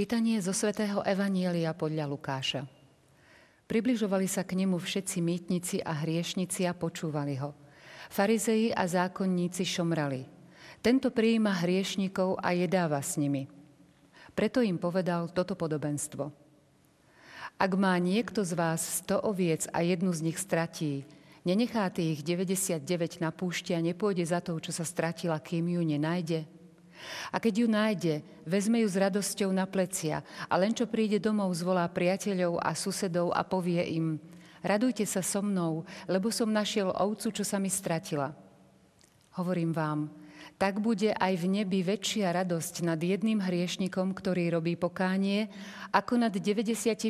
Čítanie zo svätého Evanielia podľa Lukáša. Približovali sa k nemu všetci mýtnici a hriešnici a počúvali ho. Farizeji a zákonníci šomrali. Tento prijíma hriešnikov a jedáva s nimi. Preto im povedal toto podobenstvo. Ak má niekto z vás 100 oviec a jednu z nich stratí, nenechá tých 99 na púšti a nepôjde za tou, čo sa stratila, kým ju nenájde? A keď ju nájde, vezme ju s radosťou na plecia a len čo príde domov, zvolá priateľov a susedov a povie im, radujte sa so mnou, lebo som našiel ovcu, čo sa mi stratila. Hovorím vám, tak bude aj v nebi väčšia radosť nad jedným hriešnikom, ktorý robí pokánie, ako nad 99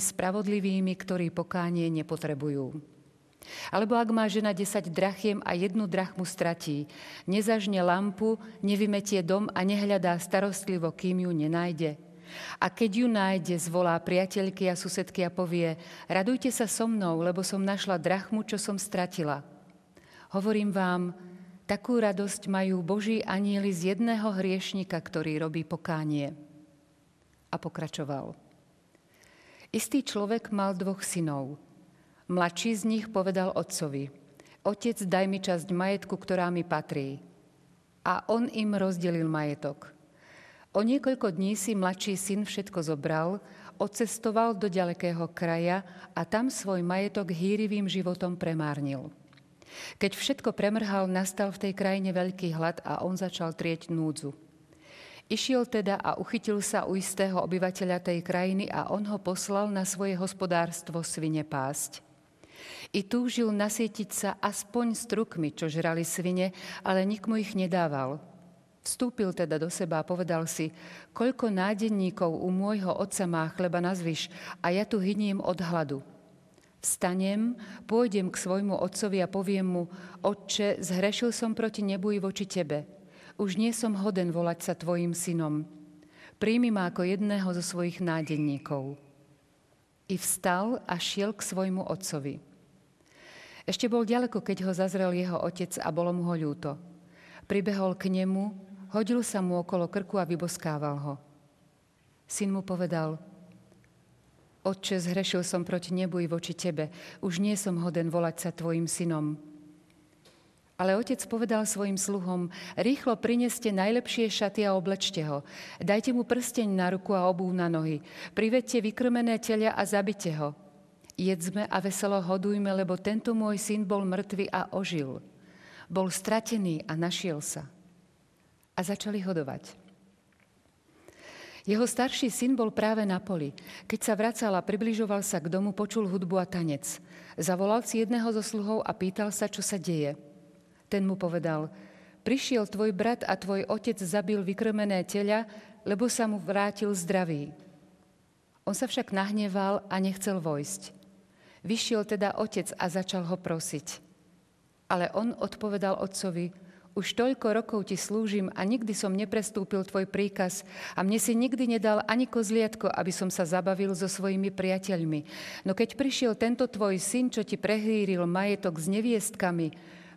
spravodlivými, ktorí pokánie nepotrebujú. Alebo ak má žena 10 drachiem a jednu drachmu stratí, nezažne lampu, nevymetie dom a nehľadá starostlivo, kým ju nenájde. A keď ju nájde, zvolá priateľky a susedky a povie, radujte sa so mnou, lebo som našla drachmu, čo som stratila. Hovorím vám, takú radosť majú Boží anieli z jedného hriešnika, ktorý robí pokánie. A pokračoval. Istý človek mal dvoch synov – Mladší z nich povedal otcovi, otec, daj mi časť majetku, ktorá mi patrí. A on im rozdelil majetok. O niekoľko dní si mladší syn všetko zobral, odcestoval do ďalekého kraja a tam svoj majetok hýrivým životom premárnil. Keď všetko premrhal, nastal v tej krajine veľký hlad a on začal trieť núdzu. Išiel teda a uchytil sa u istého obyvateľa tej krajiny a on ho poslal na svoje hospodárstvo svine pásť. I túžil nasietiť sa aspoň strukmi, čo žrali svine, ale nik mu ich nedával. Vstúpil teda do seba a povedal si, koľko nádenníkov u môjho otca má chleba na zvyš a ja tu hyniem od hladu. Vstanem, pôjdem k svojmu otcovi a poviem mu, Otče, zhrešil som proti nebu i voči tebe. Už nie som hoden volať sa tvojim synom. Príjmi ma ako jedného zo svojich nádenníkov. I vstal a šiel k svojmu otcovi. Ešte bol ďaleko, keď ho zazrel jeho otec a bolo mu ho ľúto. Pribehol k nemu, hodil sa mu okolo krku a vyboskával ho. Syn mu povedal, Otče, zhrešil som proti nebu i voči tebe, už nie som hoden volať sa tvojim synom. Ale otec povedal svojim sluhom, rýchlo prineste najlepšie šaty a oblečte ho. Dajte mu prsteň na ruku a obú na nohy. Privedte vykrmené telia a zabite ho Jedzme a veselo hodujme, lebo tento môj syn bol mŕtvy a ožil. Bol stratený a našiel sa. A začali hodovať. Jeho starší syn bol práve na poli. Keď sa vracal a približoval sa k domu, počul hudbu a tanec. Zavolal si jedného zo sluhov a pýtal sa, čo sa deje. Ten mu povedal, prišiel tvoj brat a tvoj otec zabil vykrmené teľa, lebo sa mu vrátil zdravý. On sa však nahneval a nechcel vojsť. Vyšiel teda otec a začal ho prosiť. Ale on odpovedal otcovi, už toľko rokov ti slúžim a nikdy som neprestúpil tvoj príkaz a mne si nikdy nedal ani kozliatko, aby som sa zabavil so svojimi priateľmi. No keď prišiel tento tvoj syn, čo ti prehýril majetok s neviestkami,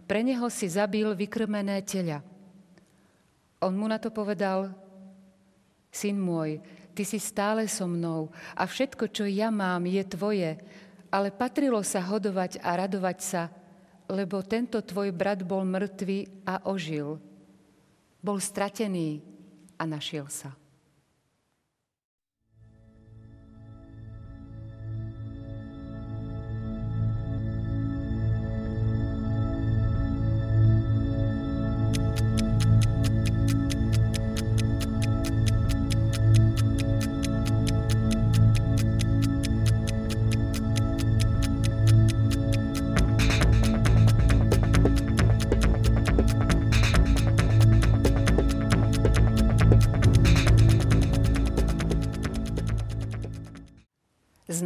pre neho si zabil vykrmené teľa. On mu na to povedal, syn môj, ty si stále so mnou a všetko, čo ja mám, je tvoje ale patrilo sa hodovať a radovať sa, lebo tento tvoj brat bol mŕtvý a ožil. Bol stratený a našiel sa.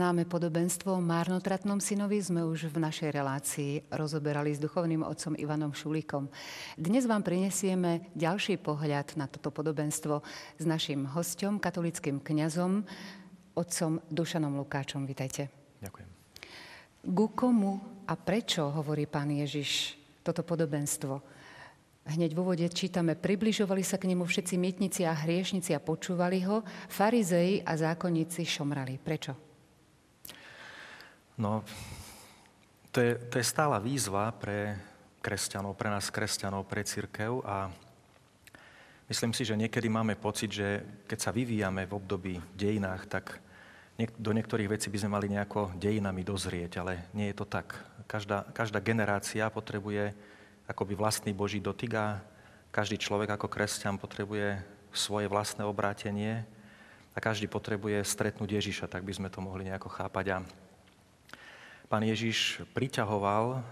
Známe podobenstvo o márnotratnom synovi sme už v našej relácii rozoberali s duchovným otcom Ivanom Šulíkom. Dnes vám prinesieme ďalší pohľad na toto podobenstvo s našim hostom, katolickým kňazom, otcom Dušanom Lukáčom. Vítajte. Ďakujem. Ku komu a prečo hovorí pán Ježiš toto podobenstvo? Hneď v úvode čítame, približovali sa k nemu všetci mietnici a hriešnici a počúvali ho, farizei a zákonníci šomrali. Prečo? No, to je, to je stála výzva pre kresťanov, pre nás kresťanov, pre církev a myslím si, že niekedy máme pocit, že keď sa vyvíjame v období dejinách, tak do niektorých vecí by sme mali nejako dejinami dozrieť, ale nie je to tak. Každá, každá generácia potrebuje akoby vlastný Boží dotyk a každý človek ako kresťan potrebuje svoje vlastné obrátenie a každý potrebuje stretnúť Ježiša, tak by sme to mohli nejako chápať. A pán Ježiš priťahoval,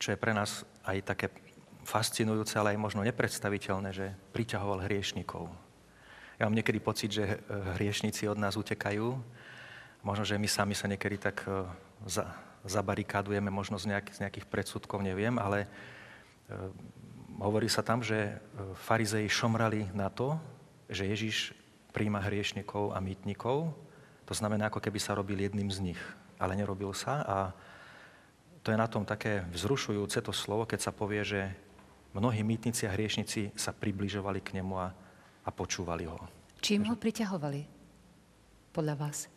čo je pre nás aj také fascinujúce, ale aj možno nepredstaviteľné, že priťahoval hriešnikov. Ja mám niekedy pocit, že hriešnici od nás utekajú. Možno, že my sami sa niekedy tak e, za, zabarikádujeme, možno z, nejak, z nejakých predsudkov, neviem, ale Ehm, hovorí sa tam, že e, farizei šomrali na to, že Ježiš príjma hriešnikov a mýtnikov. To znamená, ako keby sa robil jedným z nich. Ale nerobil sa a to je na tom také vzrušujúce to slovo, keď sa povie, že mnohí mýtnici a hriešnici sa približovali k nemu a, a počúvali ho. Čím ho priťahovali? Podľa vás?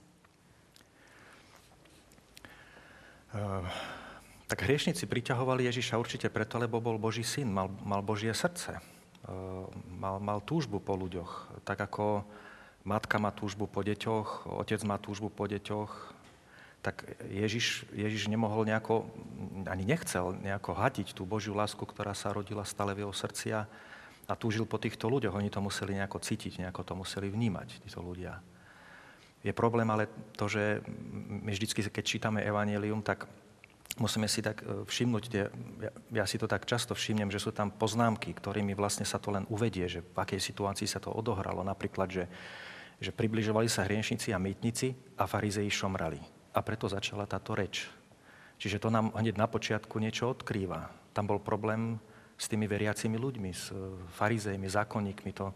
Uh, tak hriešnici priťahovali Ježiša určite preto, lebo bol Boží syn, mal, mal Božie srdce, e, mal, mal túžbu po ľuďoch. Tak ako matka má túžbu po deťoch, otec má túžbu po deťoch, tak Ježiš, Ježiš nemohol nejako, ani nechcel nejako hadiť tú Božiu lásku, ktorá sa rodila stále v jeho srdci a, a túžil po týchto ľuďoch. Oni to museli nejako cítiť, nejako to museli vnímať, títo ľudia. Je problém ale to, že my vždycky, keď čítame Evangelium, tak musíme si tak e, všimnúť, ja, ja si to tak často všimnem, že sú tam poznámky, ktorými vlastne sa to len uvedie, že v akej situácii sa to odohralo. Napríklad, že, že približovali sa hriešnici a mýtnici a farizei šomrali. A preto začala táto reč. Čiže to nám hneď na počiatku niečo odkrýva. Tam bol problém s tými veriacimi ľuďmi, s e, farizejmi, zákonníkmi. To,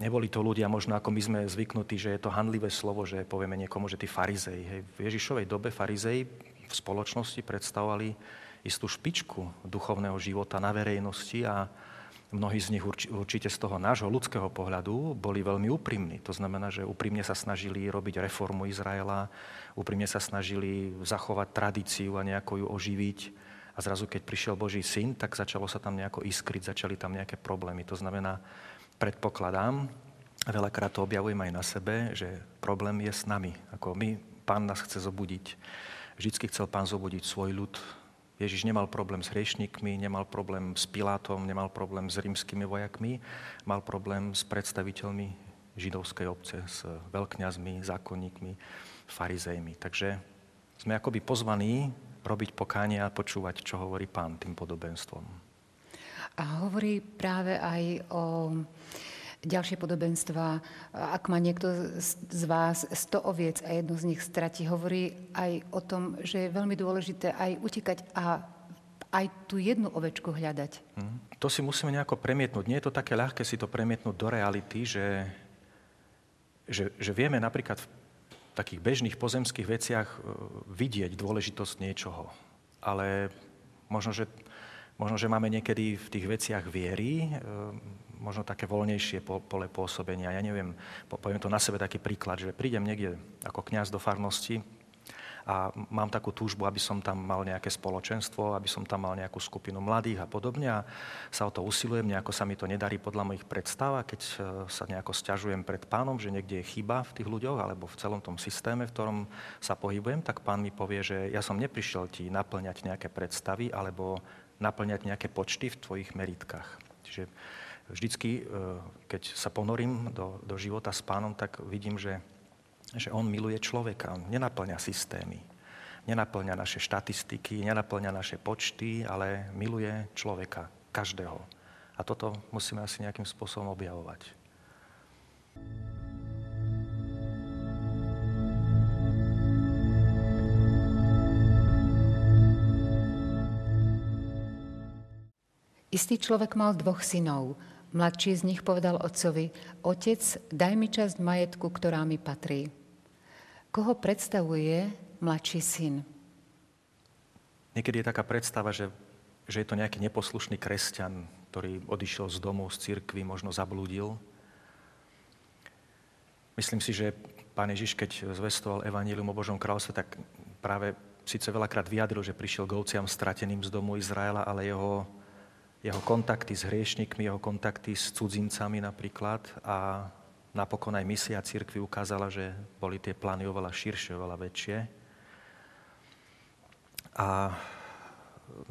neboli to ľudia možno ako my sme zvyknutí, že je to handlivé slovo, že povieme niekomu, že tí farizej. Hej. V Ježišovej dobe farizej v spoločnosti predstavovali istú špičku duchovného života na verejnosti a mnohí z nich určite z toho nášho ľudského pohľadu boli veľmi úprimní. To znamená, že úprimne sa snažili robiť reformu Izraela, úprimne sa snažili zachovať tradíciu a nejako ju oživiť. A zrazu, keď prišiel Boží syn, tak začalo sa tam nejako iskryť, začali tam nejaké problémy. To znamená, predpokladám, veľakrát to objavujem aj na sebe, že problém je s nami. Ako my, pán nás chce zobudiť Vždycky chcel pán zobudiť svoj ľud. Ježiš nemal problém s hriešnikmi, nemal problém s Pilátom, nemal problém s rímskymi vojakmi, mal problém s predstaviteľmi židovskej obce, s veľkňazmi, zákonníkmi, farizejmi. Takže sme akoby pozvaní robiť pokánie a počúvať, čo hovorí pán tým podobenstvom. A hovorí práve aj o ďalšie podobenstva. Ak má niekto z vás 100 oviec a jednu z nich stratí, hovorí aj o tom, že je veľmi dôležité aj utekať a aj tú jednu ovečku hľadať. Hmm. To si musíme nejako premietnúť. Nie je to také ľahké si to premietnúť do reality, že, že, že vieme napríklad v takých bežných pozemských veciach e, vidieť dôležitosť niečoho. Ale možno, že, možno, že máme niekedy v tých veciach viery, e, možno také voľnejšie pole pôsobenia. Ja neviem, poviem to na sebe taký príklad, že prídem niekde ako kňaz do farnosti a mám takú túžbu, aby som tam mal nejaké spoločenstvo, aby som tam mal nejakú skupinu mladých a podobne a sa o to usilujem, nejako sa mi to nedarí podľa mojich predstav a keď e, sa nejako stiažujem pred pánom, že niekde je chyba v tých ľuďoch alebo v celom tom systéme, v ktorom sa pohybujem, tak pán mi povie, že ja som neprišiel ti naplňať nejaké predstavy alebo naplňať nejaké počty v tvojich meritkách. Čiže vždycky, e, keď sa ponorím do, do života s pánom, tak vidím, že, že on miluje človeka. On nenaplňa systémy, nenaplňa naše štatistiky, nenaplňa naše počty, ale miluje človeka, každého. A toto musíme asi nejakým spôsobom objavovať. Istý človek mal dvoch synov. Mladší z nich povedal otcovi, otec, daj mi časť majetku, ktorá mi patrí. Koho predstavuje mladší syn? Niekedy je taká predstava, že, že je to nejaký neposlušný kresťan, ktorý odišiel z domu, z cirkvy, možno zablúdil. Myslím si, že pán Ježiš, keď zvestoval Evangelium o Božom kráľstve, tak práve síce veľakrát vyjadril, že prišiel k ovciam strateným z domu Izraela, ale jeho, jeho kontakty s hriešnikmi, jeho kontakty s cudzincami napríklad a napokon aj misia církvy ukázala, že boli tie plány oveľa širšie, oveľa väčšie. A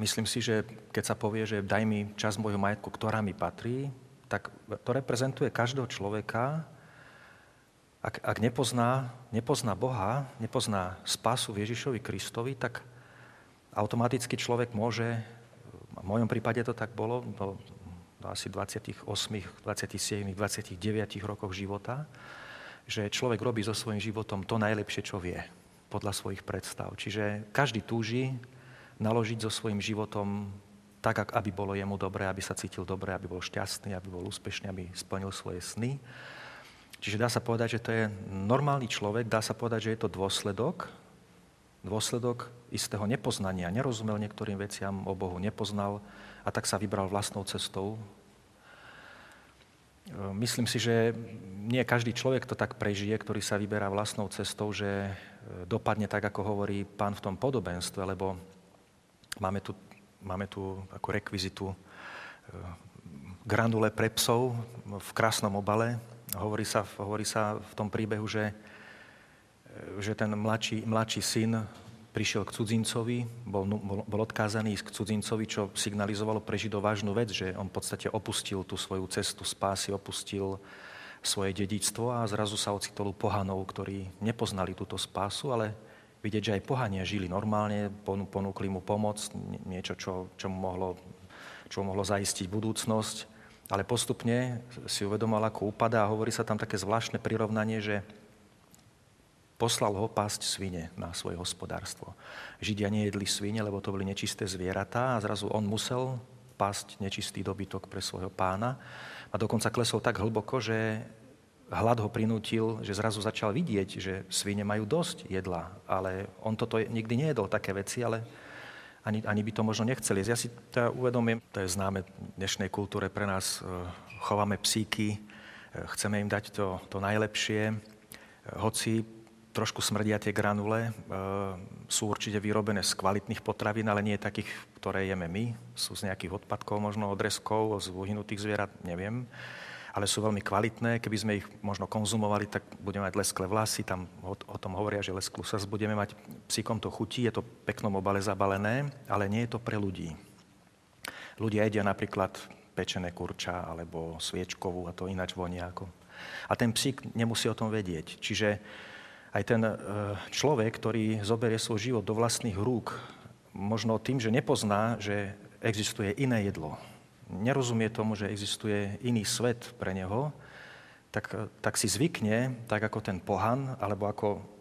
myslím si, že keď sa povie, že daj mi čas môjho majetku, ktorá mi patrí, tak to reprezentuje každého človeka, ak, ak nepozná, nepozná Boha, nepozná spásu v Ježišovi Kristovi, tak automaticky človek môže, v mojom prípade to tak bolo, do, asi 28, 27, 29 rokoch života, že človek robí so svojím životom to najlepšie, čo vie, podľa svojich predstav. Čiže každý túži naložiť so svojím životom tak, aby bolo jemu dobré, aby sa cítil dobre, aby bol šťastný, aby bol úspešný, aby splnil svoje sny. Čiže dá sa povedať, že to je normálny človek, dá sa povedať, že je to dôsledok, dôsledok istého nepoznania. Nerozumel niektorým veciam o Bohu, nepoznal a tak sa vybral vlastnou cestou. Myslím si, že nie každý človek to tak prežije, ktorý sa vyberá vlastnou cestou, že dopadne tak, ako hovorí pán v tom podobenstve, lebo máme tu, máme tu ako rekvizitu eh, granule pre psov v krásnom obale, Hovorí sa, hovorí sa v tom príbehu, že, že ten mladší, mladší syn prišiel k cudzincovi, bol, bol, odkázaný k cudzincovi, čo signalizovalo pre Židov vážnu vec, že on v podstate opustil tú svoju cestu spásy, opustil svoje dedičstvo a zrazu sa ocitol u pohanov, ktorí nepoznali túto spásu, ale vidieť, že aj pohania žili normálne, ponúkli mu pomoc, niečo, čo, čo, mu mohlo, čo mu mohlo zaistiť budúcnosť. Ale postupne si uvedomal, ako upadá a hovorí sa tam také zvláštne prirovnanie, že poslal ho pásť svine na svoje hospodárstvo. Židia nejedli svine, lebo to boli nečisté zvieratá a zrazu on musel pásť nečistý dobytok pre svojho pána a dokonca klesol tak hlboko, že hlad ho prinútil, že zrazu začal vidieť, že svine majú dosť jedla, ale on toto nikdy nejedol také veci, ale ani, ani by to možno nechceli. Ja si to uvedomím, to je známe v dnešnej kultúre pre nás, e, chováme psíky, e, chceme im dať to, to najlepšie, e, hoci trošku smrdia tie granule, sú určite vyrobené z kvalitných potravín, ale nie takých, ktoré jeme my, sú z nejakých odpadkov, možno odrezkov, z uhynutých zvierat, neviem ale sú veľmi kvalitné. Keby sme ich možno konzumovali, tak budeme mať lesklé vlasy, tam o, o tom hovoria, že lesklú sa budeme mať. Psíkom to chutí, je to peknom obale zabalené, ale nie je to pre ľudí. Ľudia jedia napríklad pečené kurča alebo sviečkovú a to ináč vonia ako. A ten psík nemusí o tom vedieť. Čiže aj ten e, človek, ktorý zoberie svoj život do vlastných rúk, možno tým, že nepozná, že existuje iné jedlo, nerozumie tomu, že existuje iný svet pre neho, tak, tak si zvykne, tak ako ten pohan, alebo ako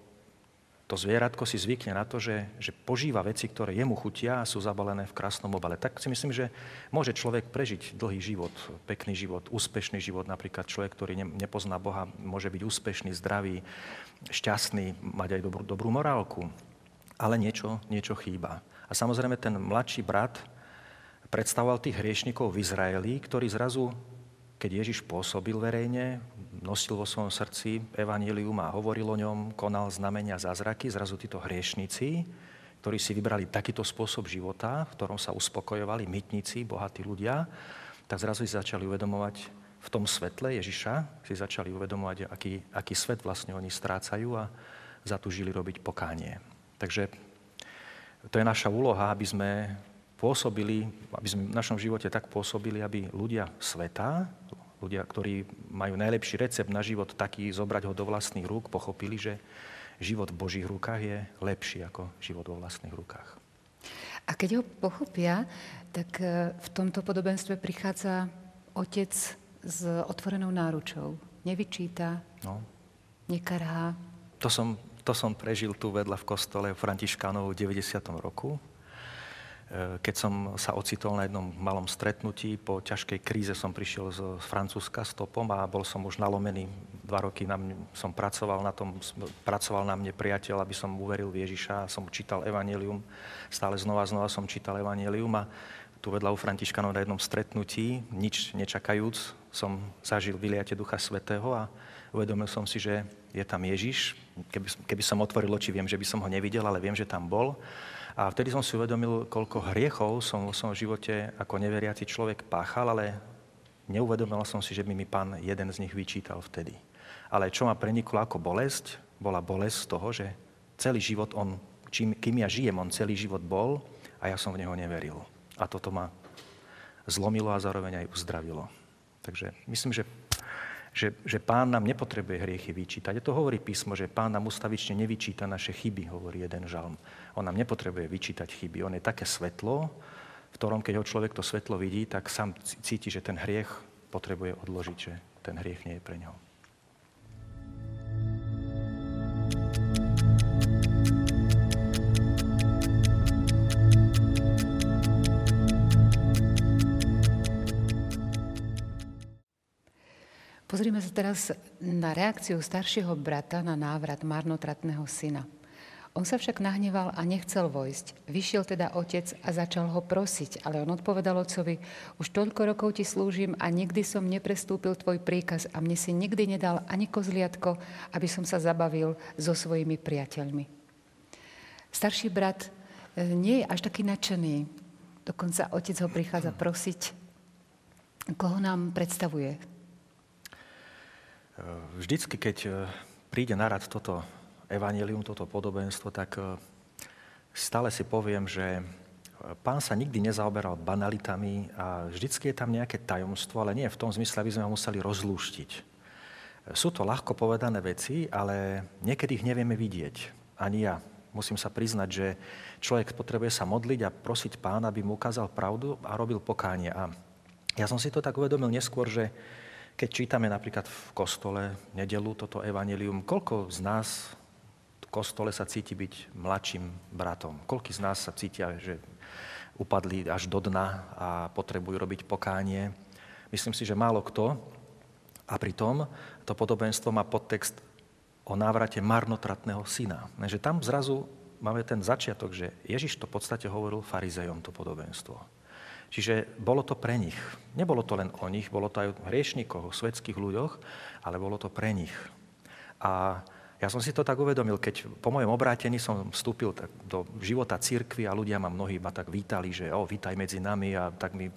to zvieratko si zvykne na to, že, že požíva veci, ktoré jemu chutia a sú zabalené v krásnom obale. Tak si myslím, že môže človek prežiť dlhý život, pekný život, úspešný život. Napríklad človek, ktorý ne, nepozná Boha, môže byť úspešný, zdravý, šťastný, mať aj dobrú, dobrú morálku. Ale niečo, niečo chýba. A samozrejme ten mladší brat, predstavoval tých hriešnikov v Izraeli, ktorí zrazu, keď Ježiš pôsobil verejne, nosil vo svojom srdci evanílium a hovoril o ňom, konal znamenia zázraky, zrazu títo hriešnici, ktorí si vybrali takýto spôsob života, v ktorom sa uspokojovali mytníci, bohatí ľudia, tak zrazu si začali uvedomovať v tom svetle Ježiša, si začali uvedomovať, aký, aký svet vlastne oni strácajú a zatúžili robiť pokánie. Takže to je naša úloha, aby sme pôsobili, aby sme v našom živote tak pôsobili, aby ľudia sveta, ľudia, ktorí majú najlepší recept na život, taký zobrať ho do vlastných rúk, pochopili, že život v Božích rukách je lepší ako život vo vlastných rukách. A keď ho pochopia, tak e, v tomto podobenstve prichádza otec s otvorenou náručou. Nevyčíta, no. nekarhá. To som, to som prežil tu vedľa v kostole Františkánov v 90. roku. Keď som sa ocitol na jednom malom stretnutí, po ťažkej kríze som prišiel z Francúzska stopom a bol som už nalomený. Dva roky na mňa, som pracoval na tom, pracoval na mne priateľ, aby som uveril v Ježiša. Som čítal Evangelium, stále znova znova som čítal Evangelium a tu vedľa u Františkanov na jednom stretnutí, nič nečakajúc, som zažil vyliate Ducha Svetého a uvedomil som si, že je tam Ježiš. Keby, keby som otvoril oči, viem, že by som ho nevidel, ale viem, že tam bol. A vtedy som si uvedomil, koľko hriechov som vo svojom živote ako neveriaci človek páchal, ale neuvedomil som si, že by mi pán jeden z nich vyčítal vtedy. Ale čo ma preniklo ako bolesť, bola bolesť z toho, že celý život on, čím, kým ja žijem, on celý život bol a ja som v neho neveril. A toto ma zlomilo a zároveň aj uzdravilo. Takže myslím, že že, že pán nám nepotrebuje hriechy vyčítať. A to hovorí písmo, že pán nám ustavične nevyčíta naše chyby, hovorí jeden žalm. On nám nepotrebuje vyčítať chyby. On je také svetlo, v ktorom, keď ho človek to svetlo vidí, tak sám cíti, že ten hriech potrebuje odložiť, že ten hriech nie je pre ňo. Pozrime sa teraz na reakciu staršieho brata na návrat marnotratného syna. On sa však nahneval a nechcel vojsť. Vyšiel teda otec a začal ho prosiť, ale on odpovedal otcovi, už toľko rokov ti slúžim a nikdy som neprestúpil tvoj príkaz a mne si nikdy nedal ani kozliatko, aby som sa zabavil so svojimi priateľmi. Starší brat e, nie je až taký nadšený. Dokonca otec ho prichádza prosiť. Koho nám predstavuje Vždycky, keď e, príde na rad toto evanelium, toto podobenstvo, tak e, stále si poviem, že e, pán sa nikdy nezaoberal banalitami a vždycky je tam nejaké tajomstvo, ale nie v tom zmysle, aby sme ho museli rozlúštiť. Sú to ľahko povedané veci, ale niekedy ich nevieme vidieť. Ani ja. Musím sa priznať, že človek potrebuje sa modliť a prosiť pána, aby mu ukázal pravdu a robil pokánie. A ja som si to tak uvedomil neskôr, že keď čítame napríklad v kostole nedelu toto evanelium, koľko z nás v kostole sa cíti byť mladším bratom? Koľko z nás sa cítia, že upadli až do dna a potrebujú robiť pokánie? Myslím si, že málo kto. A pritom to podobenstvo má podtext o návrate marnotratného syna. Takže tam zrazu máme ten začiatok, že Ježiš to v podstate hovoril farizejom, to podobenstvo. Čiže bolo to pre nich. Nebolo to len o nich, bolo to aj o hriešníkoch, o svetských ľuďoch, ale bolo to pre nich. A ja som si to tak uvedomil, keď po mojom obrátení som vstúpil tak do života církvy a ľudia ma mnohí ma tak vítali, že o, vítaj medzi nami a tak mi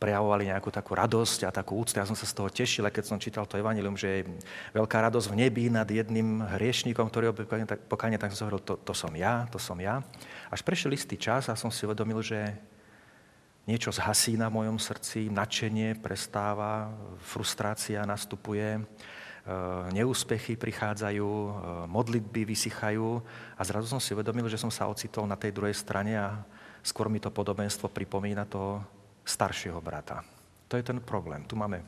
prejavovali nejakú takú radosť a takú úctu. Ja som sa z toho tešil, keď som čítal to evanilium, že je veľká radosť v nebi nad jedným hriešníkom, ktorý pokáne, tak som hovoril, to, to som ja, to som ja. Až prešiel istý čas a som si uvedomil, že niečo zhasí na mojom srdci, nadšenie prestáva, frustrácia nastupuje, e, neúspechy prichádzajú, e, modlitby vysychajú a zrazu som si uvedomil, že som sa ocitol na tej druhej strane a skôr mi to podobenstvo pripomína toho staršieho brata. To je ten problém. Tu máme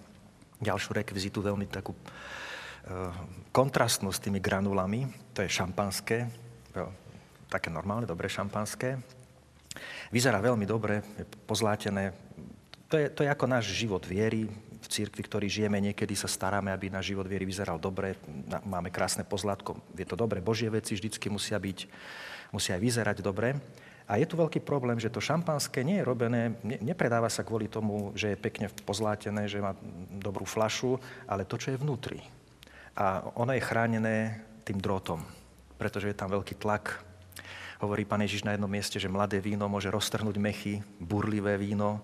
ďalšiu rekvizitu, veľmi takú e, kontrastnú s tými granulami. To je šampanské, také normálne, dobré šampanské. Vyzerá veľmi dobre, je pozlátené. To je, to je ako náš život viery v cirkvi, ktorý žijeme. Niekedy sa staráme, aby náš život viery vyzeral dobre. Máme krásne pozlátko. Je to dobre. Božie veci vždycky musia byť, musia aj vyzerať dobre. A je tu veľký problém, že to šampanské nie je robené, ne, nepredáva sa kvôli tomu, že je pekne pozlátené, že má dobrú flašu, ale to, čo je vnútri. A ono je chránené tým drotom, pretože je tam veľký tlak Hovorí pán Ježiš na jednom mieste, že mladé víno môže roztrhnúť mechy, burlivé víno,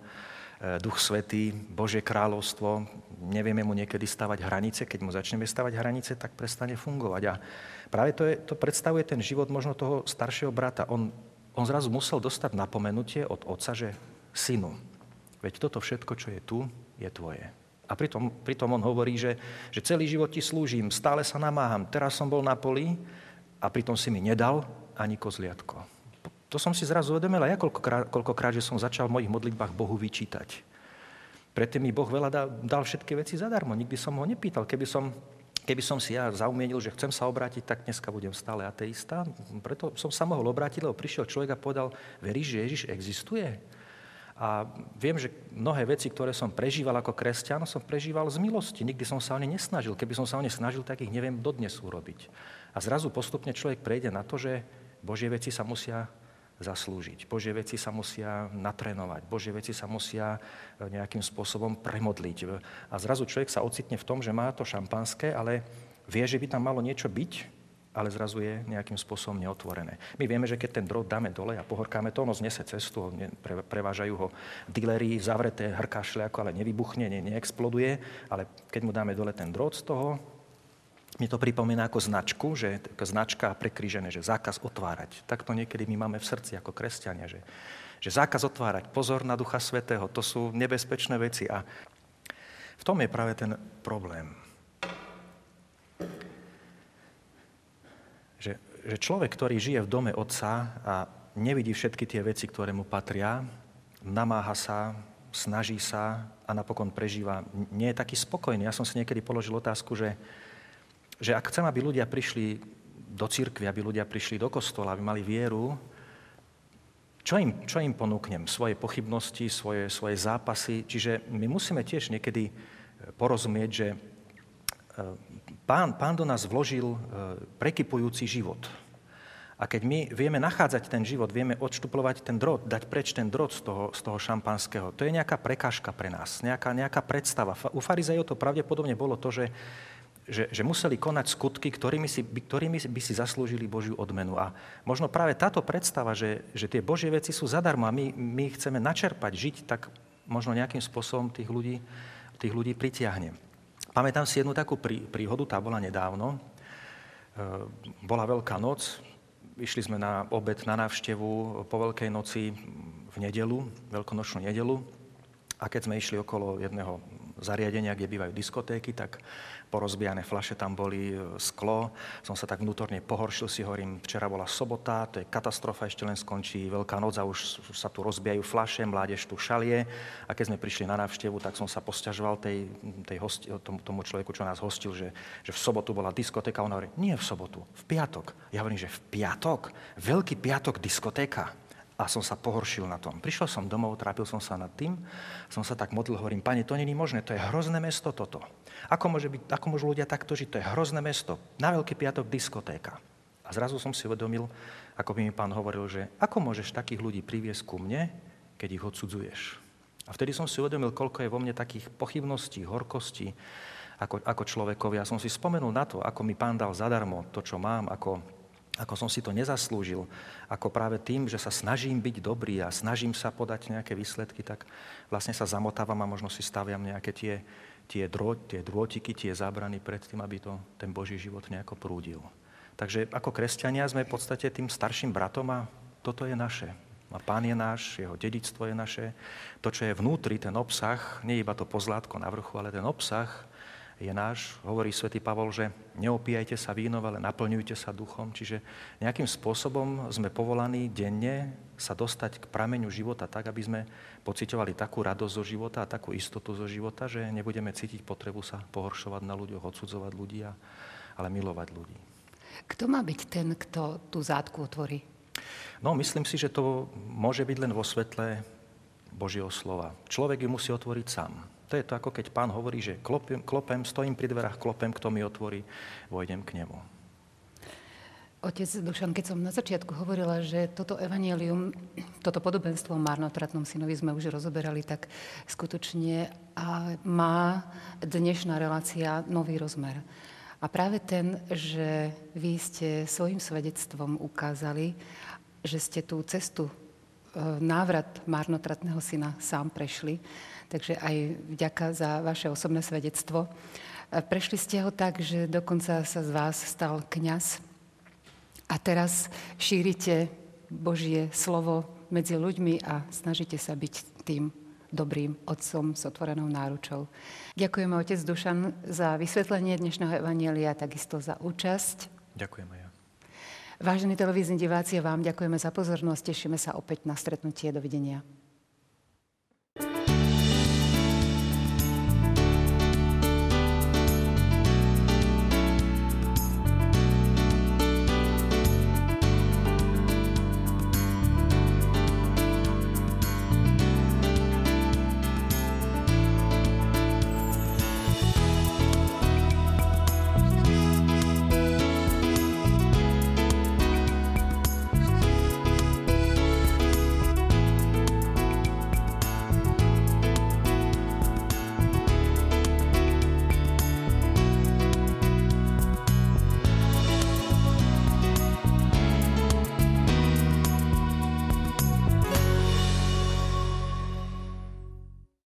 e, Duch Svetý, Božie kráľovstvo. Nevieme mu niekedy stavať hranice. Keď mu začneme stavať hranice, tak prestane fungovať. A práve to, je, to predstavuje ten život možno toho staršieho brata. On, on zrazu musel dostať napomenutie od otca, že synu, veď toto všetko, čo je tu, je tvoje. A pritom, pritom on hovorí, že, že celý život ti slúžim, stále sa namáham, teraz som bol na poli a pritom si mi nedal ani kozliatko. To som si zrazu uvedomil ja koľkokrát, koľkokrát, že som začal v mojich modlitbách Bohu vyčítať. Predtým mi Boh veľa dal, dal všetky veci zadarmo. Nikdy som ho nepýtal. Keby som, keby som si ja zaumienil, že chcem sa obrátiť, tak dneska budem stále ateista. Preto som sa mohol obrátiť, lebo prišiel človek a povedal, veríš, že Ježiš existuje? A viem, že mnohé veci, ktoré som prežíval ako kresťan, som prežíval z milosti. Nikdy som sa o ne nesnažil. Keby som sa o ne snažil, tak ich neviem dodnes urobiť. A zrazu postupne človek prejde na to, že Božie veci sa musia zaslúžiť. Božie veci sa musia natrénovať, Božie veci sa musia e, nejakým spôsobom premodliť. A zrazu človek sa ocitne v tom, že má to šampanské, ale vie, že by tam malo niečo byť, ale zrazu je nejakým spôsobom neotvorené. My vieme, že keď ten drôt dáme dole a pohorkáme to, ono znese cestu, pre, prevážajú ho dilery, zavreté hrkašle, ako ale nevybuchne, ne, neexploduje, ale keď mu dáme dole ten drôt z toho, mi to pripomína ako značku, že značka prekrížené, že zákaz otvárať. Tak to niekedy my máme v srdci ako kresťania, že, že zákaz otvárať, pozor na Ducha Svetého, to sú nebezpečné veci a v tom je práve ten problém. Že, že človek, ktorý žije v dome otca a nevidí všetky tie veci, ktoré mu patria, namáha sa, snaží sa a napokon prežíva, nie je taký spokojný. Ja som si niekedy položil otázku, že, že ak chcem, aby ľudia prišli do cirkvi, aby ľudia prišli do kostola, aby mali vieru, čo im, čo im ponúknem? Svoje pochybnosti, svoje, svoje zápasy. Čiže my musíme tiež niekedy porozumieť, že e, pán, pán do nás vložil e, prekypujúci život. A keď my vieme nachádzať ten život, vieme odštuplovať ten drôt, dať preč ten drôt z toho, z toho šampanského, to je nejaká prekážka pre nás, nejaká, nejaká predstava. U farizejov to pravdepodobne bolo to, že že, že museli konať skutky, ktorými, si, ktorými by si zaslúžili Božiu odmenu. A možno práve táto predstava, že, že tie Božie veci sú zadarmo a my, my chceme načerpať, žiť, tak možno nejakým spôsobom tých ľudí, tých ľudí pritiahne. Pamätám si jednu takú prí, príhodu, tá bola nedávno. E, bola Veľká noc, išli sme na obed, na návštevu po Veľkej noci v nedelu, veľkonočnú nedelu. A keď sme išli okolo jedného zariadenia, kde bývajú diskotéky, tak porozbijané flaše tam boli, e, sklo. Som sa tak vnútorne pohoršil, si hovorím, včera bola sobota, to je katastrofa, ešte len skončí Veľká noc a už, sa tu rozbijajú flaše, mládež tu šalie. A keď sme prišli na návštevu, tak som sa posťažoval tej, tej hosti, tomu, tomu človeku, čo nás hostil, že, že v sobotu bola diskotéka. On hovorí, nie v sobotu, v piatok. Ja hovorím, že v piatok? Veľký piatok diskotéka a som sa pohoršil na tom. Prišiel som domov, trápil som sa nad tým, som sa tak modlil, hovorím, pane, to není možné, to je hrozné mesto toto. Ako, môže byť, ako môžu ľudia takto žiť? To je hrozné mesto. Na Veľký piatok diskotéka. A zrazu som si uvedomil, ako by mi pán hovoril, že ako môžeš takých ľudí priviesť ku mne, keď ich odsudzuješ. A vtedy som si uvedomil, koľko je vo mne takých pochybností, horkostí, ako, ako človekovi. Ja som si spomenul na to, ako mi pán dal zadarmo to, čo mám, ako ako som si to nezaslúžil, ako práve tým, že sa snažím byť dobrý a snažím sa podať nejaké výsledky, tak vlastne sa zamotávam a možno si staviam nejaké tie, tie, drô, tie drôtiky, tie zábrany pred tým, aby to ten Boží život nejako prúdil. Takže ako kresťania sme v podstate tým starším bratom a toto je naše. A pán je náš, jeho dedictvo je naše. To, čo je vnútri, ten obsah, nie iba to pozlátko na vrchu, ale ten obsah, je náš. Hovorí svätý Pavol, že neopíjajte sa vínom, ale naplňujte sa duchom. Čiže nejakým spôsobom sme povolaní denne sa dostať k prameňu života tak, aby sme pocitovali takú radosť zo života a takú istotu zo života, že nebudeme cítiť potrebu sa pohoršovať na ľuďoch, odsudzovať ľudí, ale milovať ľudí. Kto má byť ten, kto tú zátku otvorí? No, myslím si, že to môže byť len vo svetle Božieho slova. Človek ju musí otvoriť sám. To je to, ako keď pán hovorí, že klopem, klopem stojím pri dverách, klopem, kto mi otvorí, vojdem k nemu. Otec Dušan, keď som na začiatku hovorila, že toto evanielium, toto podobenstvo o marnotratnom synovi sme už rozoberali, tak skutočne a má dnešná relácia nový rozmer. A práve ten, že vy ste svojim svedectvom ukázali, že ste tú cestu, e, návrat marnotratného syna sám prešli, takže aj vďaka za vaše osobné svedectvo. Prešli ste ho tak, že dokonca sa z vás stal kňaz a teraz šírite Božie slovo medzi ľuďmi a snažíte sa byť tým dobrým otcom s otvorenou náručou. Ďakujeme otec Dušan za vysvetlenie dnešného evanielia a takisto za účasť. Ďakujem aj ja. Vážení televízni diváci, vám ďakujeme za pozornosť. Tešíme sa opäť na stretnutie. Dovidenia.